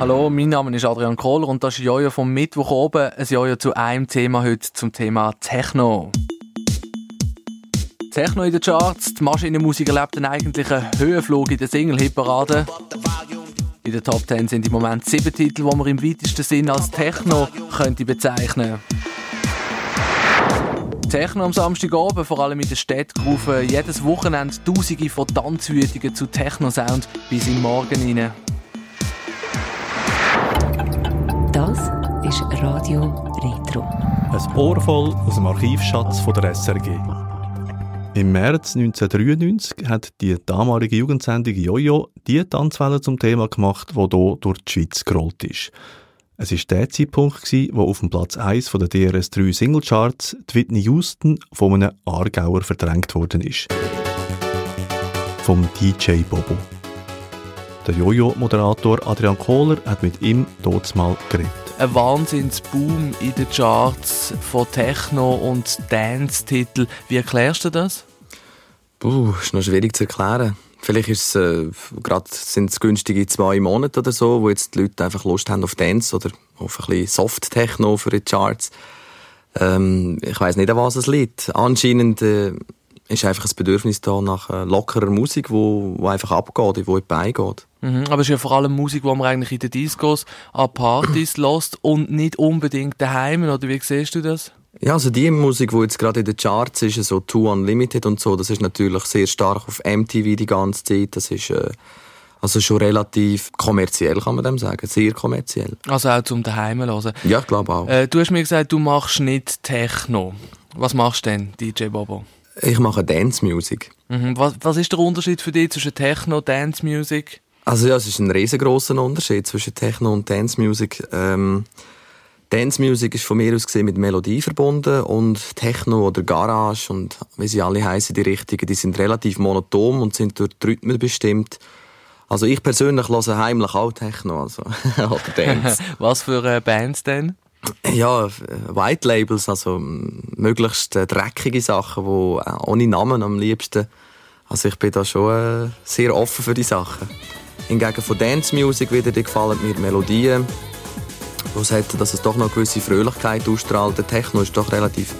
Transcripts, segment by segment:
Hallo, mein Name ist Adrian Kohler und das ist Jojo vom Mittwoch oben. Ein Jojo zu einem Thema heute, zum Thema Techno. Techno in den Charts, die Maschinenmusik erlebt einen eigentlichen Höhenflug in der Single-Hit-Parade. In der Top 10 sind im Moment sieben Titel, die man im weitesten Sinn als Techno könnte bezeichnen Techno am Samstagabend, vor allem in der Stadt, rufen jedes Wochenende Tausende von Tanzwütigen zu Techno-Sound bis in den Morgen hinein. Das ist Radio Retro. Ein Ohr voll aus dem Archivschatz von der SRG. Im März 1993 hat die damalige Jugendsendung Jojo die Tanzwelle zum Thema gemacht, wo hier durch die Schweiz gerollt ist. Es war der Zeitpunkt, wo auf dem Platz 1 der DRS3 Singlecharts Whitney Houston von einem Aargauer verdrängt worden ist. Vom DJ Bobo. Der Jojo-Moderator Adrian Kohler hat mit ihm dort mal geredet. Ein Wahnsinnsboom in den Charts von Techno- und Dance-Titeln. Wie erklärst du das? Puh, ist noch schwierig zu erklären. Vielleicht ist es, äh, gerade sind es günstige zwei Monate oder so, wo jetzt die Leute einfach Lust haben auf Dance oder auf ein bisschen Soft-Techno für die Charts. Ähm, ich weiß nicht, an was es liegt. Anscheinend äh, ist einfach ein Bedürfnis da nach äh, lockerer Musik, wo, wo einfach abgeht, wo in die Beine geht. Mhm, aber es ist ja vor allem Musik, die man eigentlich in den Discos an Partys lässt und nicht unbedingt daheim, oder wie siehst du das? Ja, also die Musik, die jetzt gerade in den Charts ist, so Two Unlimited und so, das ist natürlich sehr stark auf MTV die ganze Zeit. Das ist äh, also schon relativ kommerziell, kann man dem sagen. Sehr kommerziell. Also auch zum daheim hören? Ja, ich glaube auch. Äh, du hast mir gesagt, du machst nicht Techno. Was machst du denn, DJ Bobo? Ich mache Dance Music. Mhm. Was, was ist der Unterschied für dich zwischen Techno und Dance Music? Also ja, es ist ein riesengroßer Unterschied zwischen Techno und Dance Music. Ähm, Dance Music ist von mir aus gesehen mit Melodie verbunden und Techno oder Garage und wie sie alle heißen, die richtigen, die sind relativ monoton und sind durch die Rhythmen bestimmt. Also ich persönlich höre heimlich auch Techno, also oder Dance. Was für äh, Bands denn? Ja, White Labels, also möglichst äh, dreckige Sachen, wo äh, ohne Namen am liebsten. Also ich bin da schon äh, sehr offen für die Sachen. Hingegen von Dance Music wieder, die gefallen mir Melodien wo es hat, dass es doch noch eine gewisse Fröhlichkeit ausstrahlt. Der Techno ist doch relativ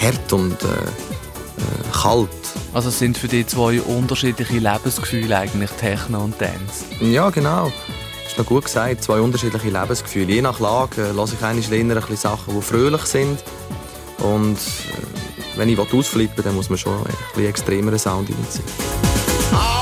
hart und äh, äh, kalt. Also es sind für die zwei unterschiedliche Lebensgefühle eigentlich, Techno und Dance? Ja, genau. Das ist noch gut gesagt, zwei unterschiedliche Lebensgefühle. Je nach Lage äh, lasse ich eigentlich länger ein bisschen Sachen, die fröhlich sind. Und äh, wenn ich ausflippen dann muss man schon ein bisschen extremeren Sound reinziehen.